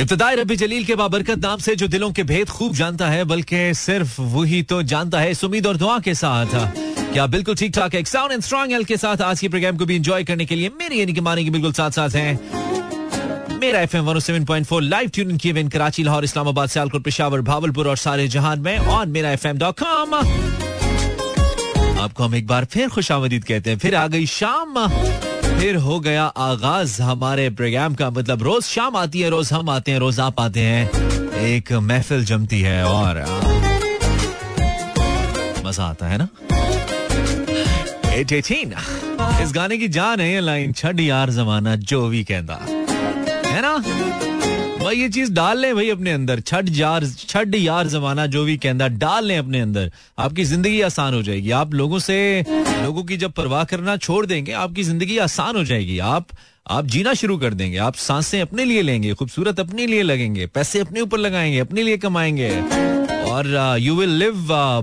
इब्तदाई रबी जलील के बाबरकत नाम से जो दिलों के भेद खूब जानता है, बल्कि सिर्फ़ वही तो जानता है। उम्मीद और दुआ के साथ, क्या बिल्कुल ठीक ठाक है साउंड एंड स्ट्रॉन्ग एल के साथ आज के प्रोग्राम को भी एंजॉय करने के लिए मेरी यानी कि मानी की बिल्कुल साथ साथ हैं। मेरा F M seven point four live tune किए हुए कराची, लाहौर, इस्लामाबाद, सियालकोट, पेशावर, भावलपुर और सारे जहान में और मेरा एफ़ एम डॉट कॉम आपको हम एक बार फिर खुशामदीद कहते हैं। फिर आ गई शाम। फिर हो गया आगाज़ हमारे प्रोग्राम का। मतलब रोज शाम आती है, रोज हम आते हैं, रोज आप आते हैं। एक महफिल जमती है और मज़ा आता है ना? इस गाने की जान है लाइन, छड़ यार जमाना, जो भी कहता। है ना? भाई, ये चीज़ डाल लें भाई अपने अंदर। छठ यार छठ यार जमाना जो भी कहता डाल लें अपने अंदर। आपकी ज़िंदगी आसान हो जाएगी। आप लोगों से, लोगों की जब परवाह करना छोड़ देंगे, आपकी ज़िंदगी आसान हो जाएगी। आप आप जीना शुरू कर देंगे। आप साँसें अपने लिए लेंगे, खूबसूरत अपने लिए लगेंगे, पैसे अपने ऊपर लगाएँगे, अपने लिए कमाएँगे। और you will live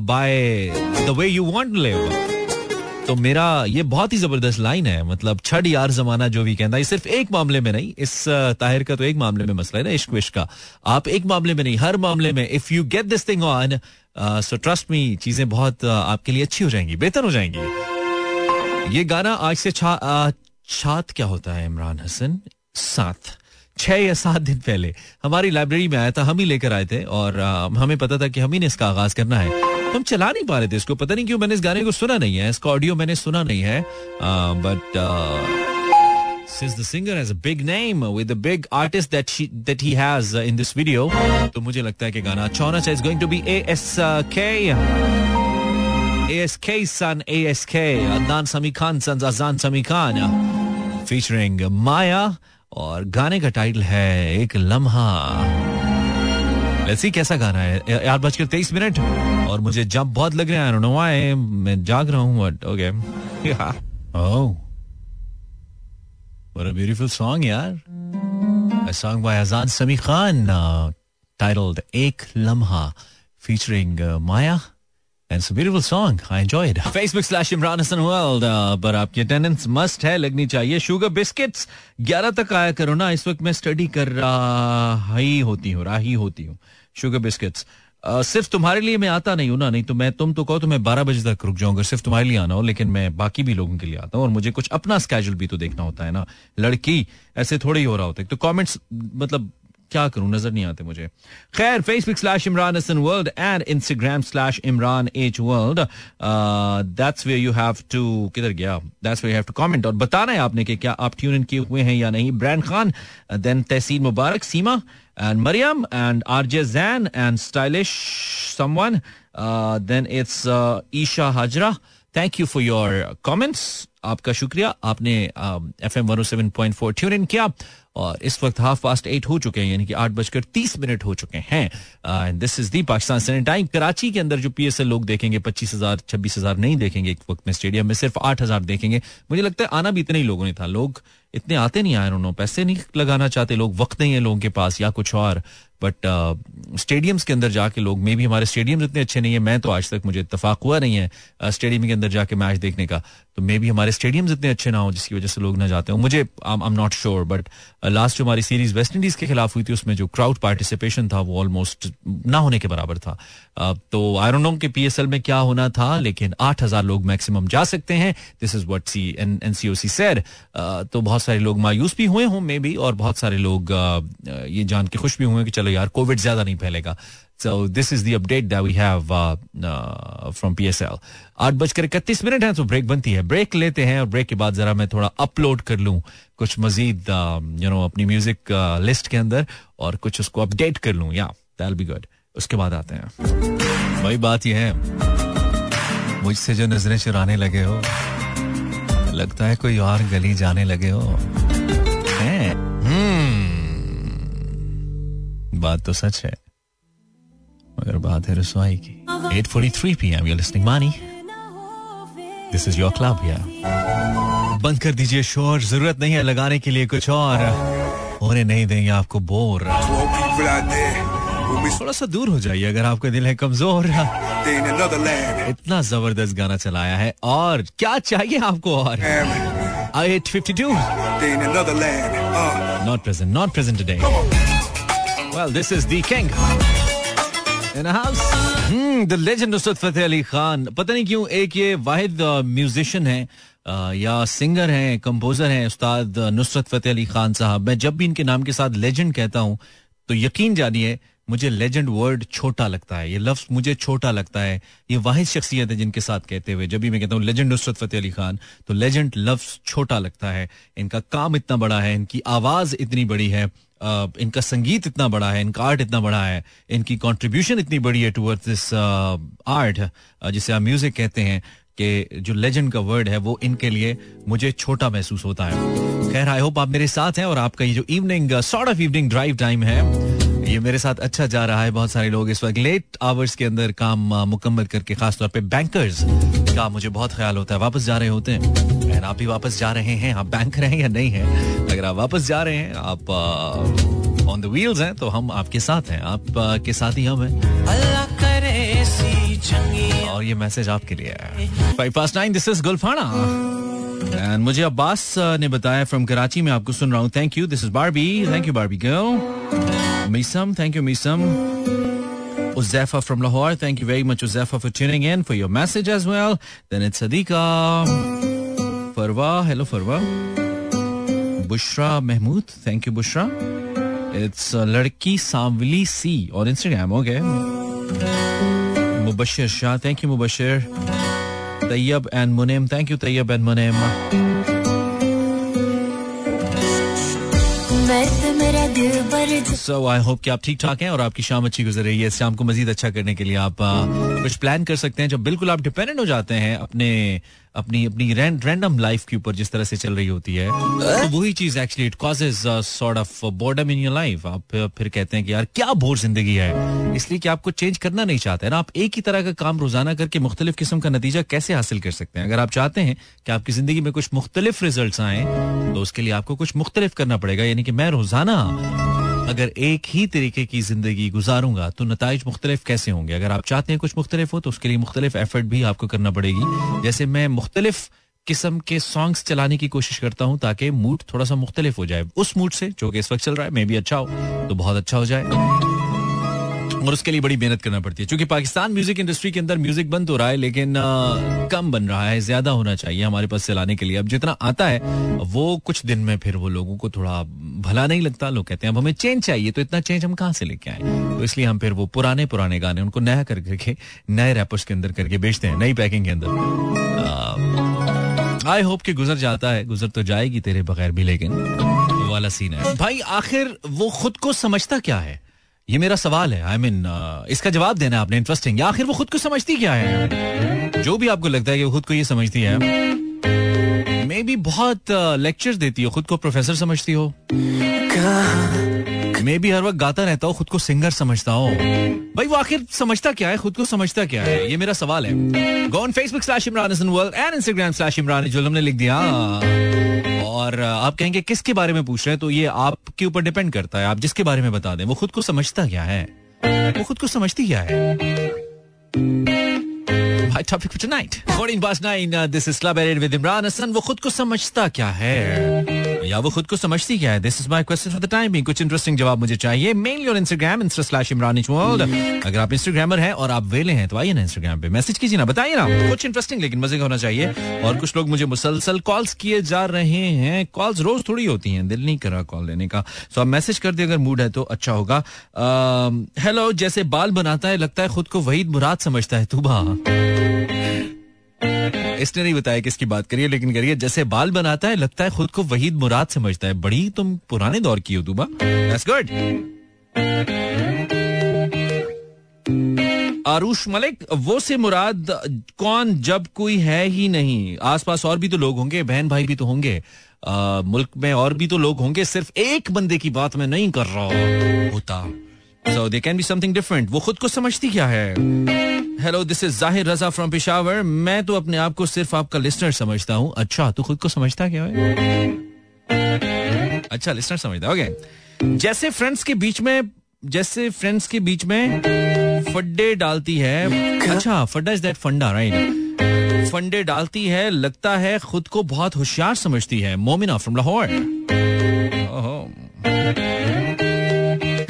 by the way you want live तो मेरा ये बहुत ही ज़बरदस्त लाइन है। मतलब छठ यार जमाना जो भी कहता है सिर्फ़ एक मामले में नहीं, इस ताहिर का तो एक मामले में मसला है ना, इश्क विश्क का। आप एक मामले में नहीं, हर मामले में if you get this thing on so trust me चीज़ें बहुत आपके लिए अच्छी हो जाएँगी, बेहतर हो जाएँगी। ये गाना आज से छात क्या होता है, इमरान हसन? सात। छह या सात दिन पहले। हमारी लाइब्रेरी में आया था, हम ही लेकर आए थे, और हमें पता था कि हम ही ने इसका आगाज़ करना है। हम चला नहीं पा रहे थे इसको पता नहीं क्यों मैंने इस गाने को सुना नहीं है इसका ऑडियो मैंने सुना नहीं है but since the singer has a big name with a big artist that she that he has uh, in this video तो मुझे लगता है कि गाना अच्छा होना चाहिए It's going to be ASK ASK son ASK Adnan Sami Khan sons Azan Sami Khan featuring Maya और गाने का टाइटल है एक लम्हा लेट्स सी कैसा गाना है। आठ बजकर तेईस मिनट। और मुझे जब बहुत लग रहे हैं। आई मैं जाग रहा हूँ ब्यूटीफुल सॉन्ग यार। Song by Azad Sami Khan titled Ek Lamha featuring Maya uh, it's a beautiful song. I enjoyed. Facebook slash Imran Hassan World. Uh, पर आपकी अटेंडेंस मस्ट है लगनी चाहिए शुगर बिस्किट्स 11 तक आया करो ना इस वक्त मैं स्टडी कर रहा ही होती हूँ राही होती हूँ शुगर बिस्किट्स Uh, सिर्फ़ तुम्हारे लिए मैं आता नहीं हूँ ना नहीं तो मैं तुम तो कहो तो मैं बारह बजे तक रुक जाऊँगा सिर्फ़ तुम्हारे लिए आना हो लेकिन मैं बाकी भी लोगों के लिए आता हूँ और मुझे कुछ अपना स्केजूल भी तो देखना होता है ना लड़की ऐसे थोड़े ही हो रहा होता है तो कमेंट्स मतलब क्या करूँ नज़र नहीं आते मुझे खैर Facebook slash Imran Hasan world and Instagram slash Imran H world that's way you have to किधर गया that's way have to comment और बताना है आपने कि क्या आप ट्यून इन किए हुए हैं या नहीं brand Khan then Tahseen Mubarak Seema and RJ Zan and stylish someone. Uh, then it's uh, Isha Hajra. Thank you for your comments. आपका शुक्रिया आपने F M one seven point four tune in किया और इस वक्त half past eight हो चुके हैं यानी कि आठ बजकर तीस मिनट हो चुके हैं। This is the Pakistan standard time Karachi के अंदर जो पीएसएल लोग देखेंगे पच्चीस हज़ार छब्बीस हज़ार नहीं देखेंगे एक वक्त में स्टेडियम में सिर्फ़ आठ हज़ार देखेंगे। मुझे लगता है आना भी इतने ही लोगों ने था। लोग इतने आते नहीं आए उन्होंने पैसे नहीं लगाना चाहते। लोग वक्त नहीं है लोगों के पास या कुछ और। बट स्टेडियम्स uh, के अंदर जाके लोग मे भी हमारे स्टेडियम इतने अच्छे नहीं है। मैं तो आज तक मुझे इतफाक हुआ नहीं है स्टेडियम uh, के अंदर जाके मैच देखने का। तो मे भी हमारे स्टेडियम इतने अच्छे ना हो जिसकी वजह से लोग ना जाते हो। मुझे I am not sure but last जो हमारी सीरीज़ वेस्ट इंडीज के खिलाफ हुई थी उसमें जो क्राउड पार्टिसिपेशन था वो ऑलमोस्ट ना होने के बराबर था। Uh, तो आई डोंट नो कि पीएसएल में क्या होना था लेकिन आठ हज़ार लोग मैक्सिमम जा सकते हैं। This is what C N N C O C सैर तो बहुत सारे लोग मायूस भी हुए हों मे बी और बहुत सारे लोग uh, ये जान के खुश भी हुए कि चलो यार कोविड ज़्यादा नहीं फैलेगा। So this is the update that we have from PSL आठ बजकर इकतीस मिनट है तो ब्रेक बनती है। ब्रेक लेते हैं और ब्रेक के बाद जरा मैं थोड़ा अपलोड कर लूँ। कुछ मजीद यू नो अपनी म्यूज़िक लिस्ट के अंदर और कुछ उसको अपडेट कर लूँ। या दैल बी गुड उसके बाद आते हैं। वही बात यह है। मुझसे जो नज़रें चुराने लगे हो, लगता है कोई और गली जाने लगे हो। हैं? हम्म। बात तो सच है। मगर बात है रसवाई की। 8:43 PM you listening Mani this is your club या बंद कर दीजिए शोर ज़रूरत नहीं है लगाने के लिए कुछ और। होने नहीं देंगे आपको बोर। थोड़ा सा दूर हो जाइए अगर आपका दिल है कमज़ोर। इतना ज़बरदस्त गाना चलाया है और क्या चाहिए आपको और? Eight fifty two not present not present today Well, this is the king. Nusrat Fateh Ali Khan पता नहीं क्यों एक ये वाहिद म्यूजिशियन है uh, या सिंगर हैं कंपोजर हैं उस्ताद नुसरत फतेह अली खान साहब। मैं जब भी इनके नाम के साथ लेजेंड कहता हूँ तो यकीन जानिए मुझे लेजेंड वर्ड छोटा लगता है। ये लफ्ज मुझे छोटा लगता है। ये वाहिद शख्सियत है जिनके साथ कहते हुए। जब भी मैं कहता हूँ लेजेंड नुसरत फतेह अली खान तो लेजेंड लफ्ज छोटा लगता है। इनका काम इतना बड़ा है इनकी आवाज़ इतनी बड़ी है। इनका संगीत इतना बड़ा है, इनका आर्ट इतना बड़ा है, इनकी कॉन्ट्रीब्यूशन इतनी बड़ी है टूवर्ड दिस आर्ट जिसे आप म्यूज़िक कहते हैं, कि जो लेजेंड का वर्ड है वो इनके लिए मुझे छोटा महसूस होता है। खैर आई होप आप मेरे साथ हैं और आपका ये जो evening sort of evening drive time है ये मेरे साथ अच्छा जा रहा है बहुत सारे लोग इस वक्त लेट आवर्स के अंदर काम मुकम्मल करके खासतौर पे बैंकर्स का मुझे बहुत ख्याल होता है। वापस जा रहे होते हैं। आप भी वापस जा रहे हैं? आप बैंकर हैं या नहीं है? अगर आप वापस जा रहे हैं आप ऑन द व्हील्स हैं तो हम आपके साथ हैं। आप के साथ ही हम हैं। अल्लाह करे और ये मैसेज आपके लिए है। Five past nine this is Gulfana and मुझे अब्बास ने बताया फ्रॉम कराची में आपको सुन रहा हूँ। Thank you this is Barbie thank you Barbie girl Misam, thank you, Misam. Uzefa from Lahore, thank you very much, Uzefa, for tuning in, for your message as well. Then it's Sadika. Farwa, hello, Farwa. Bushra Mahmood, thank you, Bushra. It's uh, Ladki Samvili C on Instagram, okay. Mubashir Shah, thank you, Mubashir. Tayyab and Munim, thank you, Tayyab and Munim. So I hope कि आप ठीक ठाक हैं और आपकी शाम अच्छी गुजर रही है। शाम को मजीद अच्छा करने के लिए आप कुछ प्लान कर सकते हैं। जब बिल्कुल आप डिपेंडेंट हो जाते हैं अपने अपनी अपनी रैंडम लाइफ के ऊपर जिस तरह से चल रही होती है तो वही चीज़ actually it causes sort of boredom in your life आप फिर कहते हैं कि यार क्या बोर ज़िंदगी है? इसलिए कि आपको चेंज करना नहीं चाहते ना। आप एक ही तरह का काम रोज़ाना करके मुख्तलिफ़ किस्म का नतीजा कैसे हासिल कर सकते हैं? अगर आप चाहते हैं कि आपकी ज़िंदगी में कुछ मुख्तलिफ़ रिज़ल्ट आए तो उसके लिए आपको कुछ मुख्तलिफ़ करना पड़ेगा। यानी कि मैं रोज़ाना अगर एक ही तरीके की ज़िंदगी गुजारूँगा तो नतज मुख्तलिफ़ कैसे होंगे? अगर आप चाहते हैं कुछ मुख्तलिफ़ हो तो उसके लिए मुख्तलिफ़ एफर्ट भी आपको करना पड़ेगी। जैसे मैं मुख्तलिफ़ किस्म के सॉन्ग्स चलाने की कोशिश करता हूँ ताकि मूड थोड़ा सा मुख्तलिफ़ हो जाए। उस मूड से, जो कि इस वक्त चल रहा है, मे भी अच्छा हो तो बहुत अच्छा हो जाए। और उसके लिए बड़ी मेहनत करना पड़ती है। क्योंकि पाकिस्तान म्यूज़िक इंडस्ट्री के अंदर म्यूज़िक बन तो रहा है लेकिन आ, कम बन रहा है ज़्यादा होना चाहिए हमारे पास चलाने के लिए। अब जितना आता है वो कुछ दिन में फिर वो लोगों को थोड़ा भला नहीं लगता। लोग कहते हैं अब हमें चेंज चाहिए तो इतना चेंज हम कहाँ से लेके आए? तो इसलिए हम फिर वो पुराने पुराने गाने उनको नया कर करके नए रैपर्स के अंदर करके बेचते हैं नई पैकिंग के अंदर। आई होप कि गुजर जाता है। गुजर तो जाएगी तेरे बगैर भी लेकिन वाला सीन है। भाई आखिर वो खुद को समझता क्या है? ये मेरा सवाल है I I mean mean, uh, इसका जवाब देना आपने इंटरेस्टिंग आखिर वो खुद को समझती क्या है? जो भी आपको लगता है कि वो खुद को ये समझती है। मे बी बहुत लेक्चर uh, देती हो खुद को प्रोफेसर समझती हो। मे भी हर वक्त गाता रहता हूँ, खुद को सिंगर समझता हूँ। भाई, वो आखिर समझता क्या है? खुद को समझता क्या है? ये मेरा सवाल है। Go on Facebook slash Imran and Instagram slash Imran हमने लिख दिया। और आप कहेंगे, किसके बारे में पूछ रहे हैं? तो ये आपके ऊपर डिपेंड करता है। आप जिसके बारे में बता दें, वो खुद को समझता क्या है? वो खुद को समझती क्या है? Topic for tonight 14 past 9 this is club added with Imran Hasan वो खुद को समझता क्या है? या वो खुद को समझती क्या है? This is my question for the time कुछ इंटरेस्टिंग जवाब मुझे चाहिए। Mainly on Instagram insta slash अगर आप इंस्टाग्रामर हैं और आप वेले हैं तो आइए ना इंस्टाग्राम पे मैसेज कीजिए ना, बताइए ना। कुछ इंटरेस्टिंग लेकिन मज़े होना चाहिए। और कुछ लोग मुझे मुसलसल कॉल्स किए जा रहे हैं। कॉल्स रोज थोड़ी होती हैं। दिल नहीं कर रहा कॉल लेने का। सो आप मैसेज कर दिए, अगर मूड है तो अच्छा होगा। हेलो जैसे बाल बनाता है, लगता है खुद को वहीद मुराद समझता है, तू इसने नहीं बताया किसकी बात करिए, लेकिन करिए। जैसे बाल बनाता है, लगता है खुद को वहीद मुराद समझता है। बड़ी तुम पुराने दौर की हो तुबा गुड आरुष मलिक, वो से मुराद कौन, जब कोई है ही नहीं। आसपास और भी तो लोग होंगे, बहन भाई भी तो होंगे। मुल्क में और भी तो लोग होंगे। सिर्फ़ एक बंदे की बात मैं नहीं कर रहा होता। So they can be something different वो खुद को समझती क्या है? हेलो दिस इज़ ज़ाहिर रजा फ्रॉम पिशावर मैं तो अपने आप को सिर्फ़ आपका लिस्नर समझता हूँ। अच्छा तू खुद को समझता क्या है? अच्छा लिस्नर समझता ओके जैसे फ्रेंड्स के बीच में जैसे फ्रेंड्स के बीच में फड्डे डालती है। अच्छा फड्डा इज़ दैट फंडा राइट फंडे डालती है लगता है खुद को बहुत होशियार समझती है। Momina from Lahore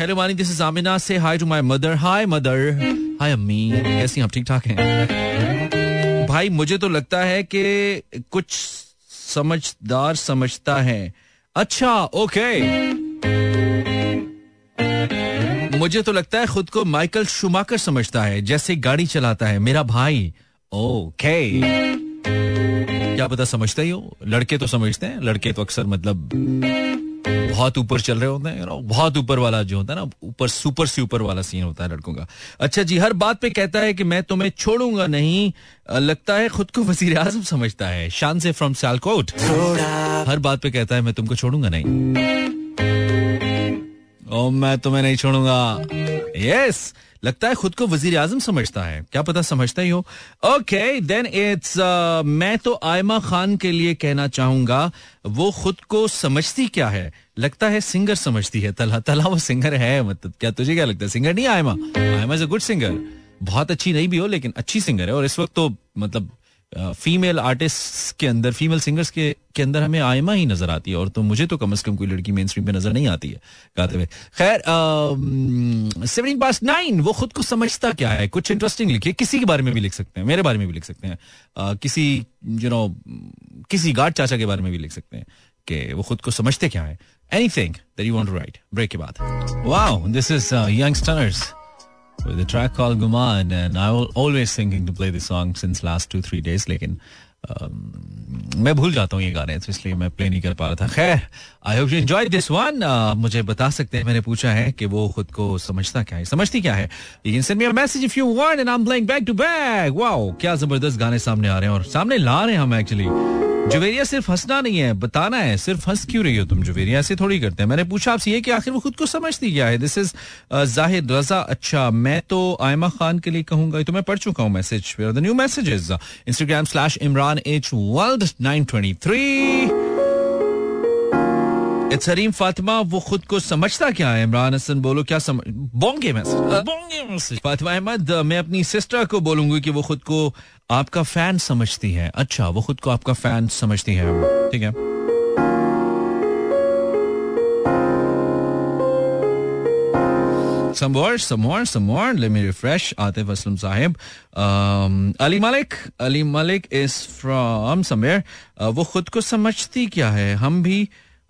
hello Mani this is Amina से hi to my mother hi mother hi अम्मी कैसी आप ठीक ठाक हैं? भाई, मुझे तो लगता है कि कुछ समझदार समझता है। अच्छा ओके मुझे तो लगता है खुद को माइकल शुमाकर समझता है, जैसे गाड़ी चलाता है। मेरा भाई ओके क्या पता समझता ही हो। लड़के तो समझते हैं। लड़के तो अक्सर मतलब बहुत ऊपर चल रहे होते हैं बहुत ऊपर वाला जो होता है ना, ऊपर सुपर से ऊपर वाला सीन होता है लड़कों का। अच्छा जी, हर बात पे कहता है कि मैं तुम्हें छोड़ूँगा नहीं लगता है खुद को वज़ीर आज़म समझता है। शान से फ्रॉम सालकोट हर बात पे कहता है, मैं तुमको छोड़ूँगा नहीं। ओ मैं तुम्हें नहीं छोड़ूँगा। यस लगता है खुद को वज़ीर आज़म समझता है। क्या पता समझता ही हो। ओके देन इट्स मैं तो आयमा खान के लिए कहना चाहूँगा, वो खुद को समझती क्या है? लगता है सिंगर समझती है। तला तला वो सिंगर है मतलब क्या तुझे क्या लगता है? सिंगर नहीं Ayma. Ayma is a good singer बहुत अच्छी नहीं भी हो, लेकिन अच्छी सिंगर है। और इस वक्त तो मतलब फीमेल आर्टिस्ट के अंदर फीमेल सिंगर्स के के अंदर हमें आयमा ही नज़र आती है और तो मुझे तो कम से कम कोई लड़की मेन स्ट्रीम पे नज़र नहीं आती है गाते हुए। खैर सेवनिंग पास नाइन वो खुद को समझता क्या है? कुछ इंटरेस्टिंग लिखिए किसी के बारे में भी लिख सकते हैं मेरे बारे में भी लिख सकते हैं। uh, किसी यू you नो know, किसी गार्ड चाचा के बारे में भी लिख सकते हैं कि वो खुद को समझते क्या है। Anything that you want to write break के बाद। Wow this is youngsters with a track called Guman, and I was always thinking to play this song since last two three days. Like, मैं भूल जाता हूँ ये गाने तो इसलिए मैं प्ले नहीं कर पा रहा था। खैर I hope you enjoy this one मुझे बता सकते हैं, मैंने पूछा है कि वो खुद को समझता क्या है, समझती क्या है। You can send me a message if you want and I am playing back to back wow क्या ज़बरदस्त गाने सामने आ रहे हैं और सामने ला रहे हैं हम एक्चुअली जुवेरिया सिर्फ़ हंसना नहीं है, बताना है, सिर्फ़ हंस क्यों रही हो तुम जुवेरिया? ऐसे थोड़ी करते हैं। मैंने पूछा आपसे ये कि आखिर वो खुद को समझती क्या है? दिस इज़ जाहिद रजा अच्छा मैं तो आयमा खान के लिए कहूँगा तो मैं पढ़ चुका हूँ message new messages Instagram slash Imran H world nine twenty three Sareem Fatima वो खुद को समझता क्या है? इमरान हसन बोलो क्या समझ बोंगे मैसेज बोंगे मैसेज फातिमा अहमद मैं अपनी सिस्टर को बोलूँगी कि वो खुद को आपका फ़ैन समझती है। अच्छा वो खुद को आपका फ़ैन समझती है। ठीक है? Some more, some more, some more. Let me refresh. Atif Aslam Sahib. Um, Ali Malik. Ali Malik is from somewhere. Uh, वो खुद को समझती क्या है? हम भी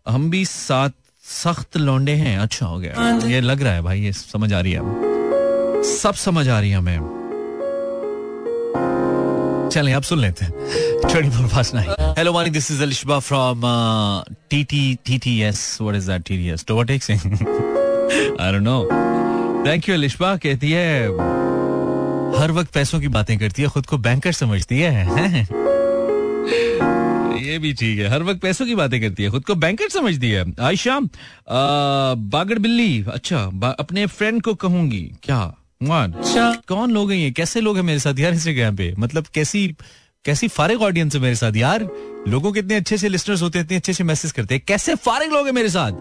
हम भी साथ सख्त लौंडे हैं। अच्छा हो गया। ये लग रहा है भाई ये समझ आ रही है। सब समझ आ रही है हमें। चलें अब सुन लेते हैं। Twenty four past nine hello Mani this is Alishba from T T T T S what is that T T S Toba Tek Singh I don't know thank you Alishba कहती है हर वक्त पैसों की बातें करती है खुद को बैंकर समझती है। ये भी ठीक है। हर वक्त पैसों की बातें करती है खुद को बैंकर समझती है। आयशा बागड़ बिल्ली। अच्छा अपने फ्रेंड को कहूँगी। क्या? अच्छा। कौन लोग हैं ये? कैसे लोग हैं मेरे साथ यार इंस्टाग्राम पे? मतलब कैसी कैसी फारिग ऑडियंस है मेरे साथ? यार लोगों के इतने अच्छे से लिस्टर्स होते हैं इतने अच्छे से मैसेज करते हैं। कैसे फारिग लोग हैं मेरे साथ?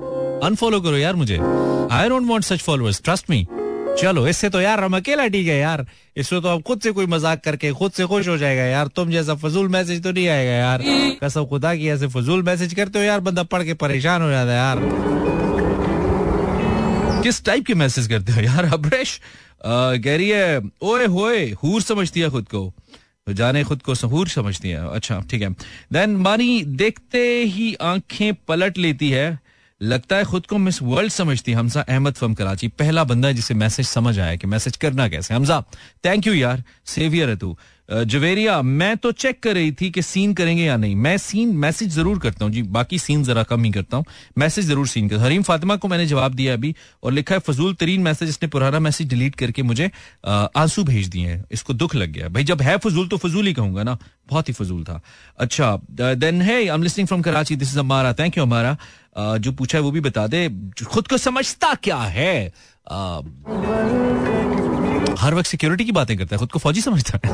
अनफॉलो करो यार मुझे। I don't want such followers trust me चलो, इससे तो यार हम अकेला ठीक है यार। इससे तो हम खुद से कोई मज़ाक करके खुद से खुश हो जाएगा यार। तुम जैसा फजूल मैसेज तो नहीं आएगा यार। कसम खुदा की ऐसे फजूल मैसेज करते हो यार, बंदा पढ़ के परेशान हो जाता है यार। किस टाइप के मैसेज करते हो यार, अब्रेश? कह रही है, ओए होए, हूर समझती है खुद को। तो जाने खुद को सहूर समझती है। अच्छा ठीक है। देन मानी देखते ही आँखें पलट लेती है। लगता है खुद को मिस वर्ल्ड समझती हमजा अहमद फ्रॉम कराची, पहला बंदा है जिसे मैसेज समझ आया कि मैसेज करना कैसे हमजा थैंक यू यार सेवियर है तू। जवेरिया, मैं तो चेक कर रही थी कि सीन करेंगे या नहीं। मैं सीन मैसेज ज़रूर करता हूँ। जी, बाकी सीन जरा कम ही करता हूँ। मैसेज ज़रूर सीन करता हरीम फातिमा को मैंने जवाब दिया अभी और लिखा है, फजूल तरीन मैसेज इसने पुराना मैसेज डिलीट करके मुझे आँसू भेज दिए हैं। इसको दुख लग गया। भाई, जब है फजूल तो फजूल ही कहूँगा ना। बहुत ही फजूल था। अच्छा देन है I am listening from Karachi this is Amara thank you हमारा जो पूछा है वो भी बता दे। खुद को समझता क्या है? हर वक्त सिक्योरिटी की बातें करता है, खुद को फौजी समझता है।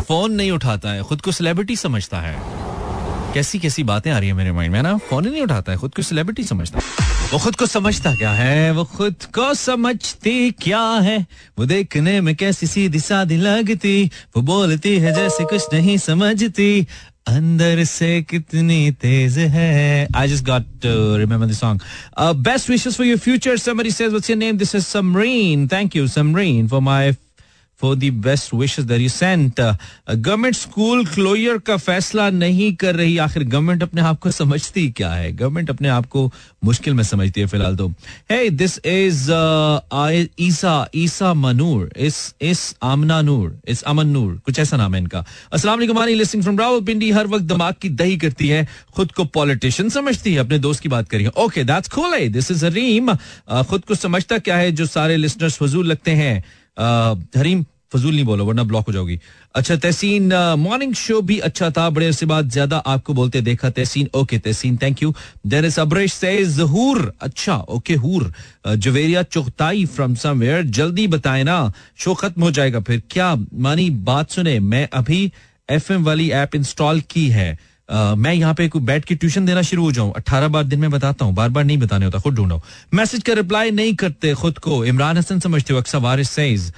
फ़ोन नहीं उठाता है, खुद को सेलिब्रिटी समझता है। कैसी कैसी बातें आ रही है मेरे माइंड में ना? फ़ोन ही नहीं उठाता है, खुद को सेलिब्रिटी समझता है। वो खुद को समझता क्या है? वो खुद को समझती क्या है? वो देखने में कैसी सीधी सादी लगती वो बोलती है जैसे कुछ नहीं समझती। अंदर से कितनी तेज है। I just got remember the song best wishes for your future somebody says what's your name this is Samreen thank you Samreen for my for the best wishes that you sent government school closure का फैसला नहीं कर रही। आखिर government अपने आप को समझती क्या है? गवर्नमेंट अपने आप को मुश्किल में समझती है फ़िलहाल तो। है दिस इज़ ईसा ईसा मनूर इस इस आमना नूर इस अमन नूर कुछ ऐसा नाम है इनका। अस्सलाम लिस्टिंग फ्रॉम रावलपिंडी हर वक्त दिमाग की दही करती है। खुद को पॉलिटिशियन समझती है। अपने दोस्त की बात करिए okay that's cool this is Areem खुद को समझता क्या है जो सारे लिसनर्स फजूल लगते हैं? हरीम, फजूल नहीं बोलो, वरना ब्लॉक हो जाओगी। अच्छा तहसीन मॉर्निंग शो भी अच्छा था, बड़े अरसे बाद ज़्यादा आपको बोलते देखा, Tahseen okay Tahseen thank you there is Abresh से जहूर अच्छा ओके हूर जवेरिया चौथाई फ्रॉम समवेयर जल्दी बताए ना शो खत्म हो जाएगा फिर। क्या मानी बात सुने, मैं अभी एफएम वाली ऐप इंस्टॉल की है। मैं यहाँ पे बैठ के ट्यूशन देना शुरू हो जाऊँ। अट्ठारह बार दिन में बताता हूँ, बार बार नहीं बताने होता, खुद ढूंढो। मैसेज का रिप्लाई नहीं करते खुद को। इमरान हसन समझते हो Waris says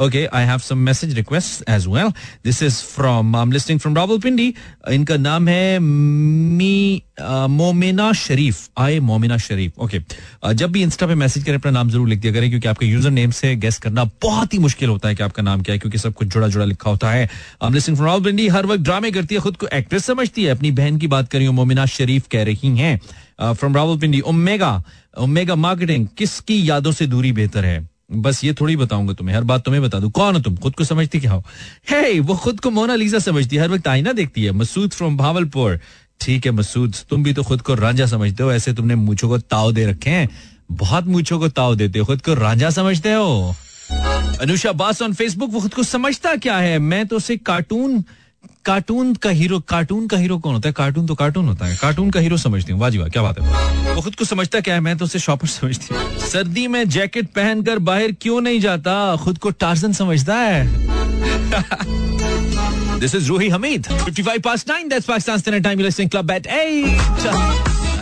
okay I have some message request as well this is from I am listening from Rawalpindi इनका नाम है मी मोमिना शरीफ। आई मोमिना शरीफ। ओके जब भी इंस्टा पे मैसेज करें, अपना नाम ज़रूर लिख दिया करें, क्योंकि आपके यूज़र नेम से गेस करना बहुत ही मुश्किल होता है कि आपका नाम क्या है, क्योंकि सब कुछ जुड़ा जुड़ा लिखा होता है। I am listening from Rawalpindi हर वक्त ड्रामे करती है खुद को एक्ट्रेस समझती है। अपनी बहन की बात करी मोमिना शरीफ कह रही हैं from Rawalpindi omega omega marketing किसकी यादों से दूरी बेहतर है? बस ये थोड़ी बताऊँगा तुम्हें हर बात तुम्हें बता दू। कौन हो तुम? खुद को समझती क्या हो? हे hey, वो खुद को मोना लीजा समझती है हर वक्त आईना देखती है। मसूद फ्रॉम भावलपुर। ठीक है मसूद तुम भी तो खुद को रांझा समझते हो ऐसे तुमने मूछों को ताव दे रखे हैं। बहुत मूछों को ताव देते हो खुद को रांझा समझते हो? अनुषा बास ऑन फेसबुक वो खुद को समझता क्या है? मैं तो उसे कार्टून कार्टून का हीरो, कार्टून का हीरो कौन होता है कार्टून तो कार्टून होता है कार्टून का हीरो समझती हूँ वाजीवा क्या बात है वो खुद को समझता क्या है मैं तो उसे शॉपर समझती हूँ सर्दी में जैकेट पहनकर बाहर क्यों नहीं जाता खुद को टार्जन समझता है This is Ruhi Hamid. 55 past 9. That's Pakistan's dinner time. You're listening Club at 8.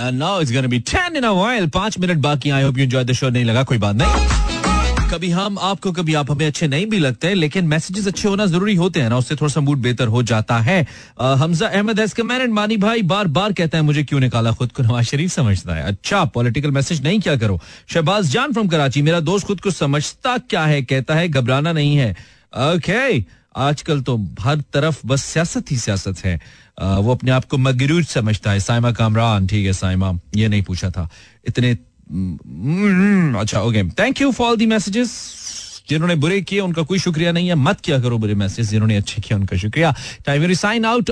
And now it's going to be 10 in a while. पाँच मिनट बाकी I hope you enjoyed the show. नहीं लगा, कोई बात नहीं कभी हम आपको कभी आप हमें अच्छे नहीं भी लगते लेकिन मैसेजेस अच्छे होना ज़रूरी होते हैं ना उससे थोड़ा सा मूड बेहतर हो जाता है। हमजा अहमद हैज़ कमेंटेड मानी भाई बार बार कहता है मुझे क्यों निकाला खुद को? नवाज़ शरीफ समझता है। अच्छा पॉलिटिकल मैसेज नहीं क्या करो? शहबाज जान फ्रॉम कराची मेरा दोस्त खुद को समझता क्या है? कहता है घबराना नहीं है। Okay okay. आजकल तो हर तरफ़ बस सियासत ही सियासत है। आ, वो अपने आप को मगरूज समझता है। साइमा कामरान ठीक है साइमा ये नहीं पूछा था। इतने अच्छा okay thank you for the messages जिन्होंने बुरे किए, उनका कोई शुक्रिया नहीं है। मत क्या करो बुरे मैसेज जिन्होंने अच्छे किया उनका शुक्रिया। टाइम साइन आउट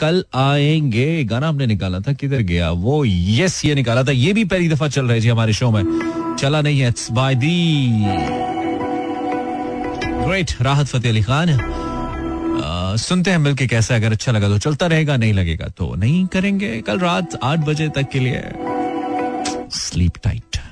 कल आएँगे। गाना हमने निकाला था, किधर गया? वो यस ये निकाला था। ये भी पहली दफ़ा चल रहा है जी हमारे शो में। चला नहीं है बाय दी ग्रेट राहत फतेह अली खान। सुनते हैं मिलके कैसा अगर अच्छा लगा तो चलता रहेगा, नहीं लगेगा तो नहीं करेंगे। कल रात आठ बजे तक के लिए। Sleep tight.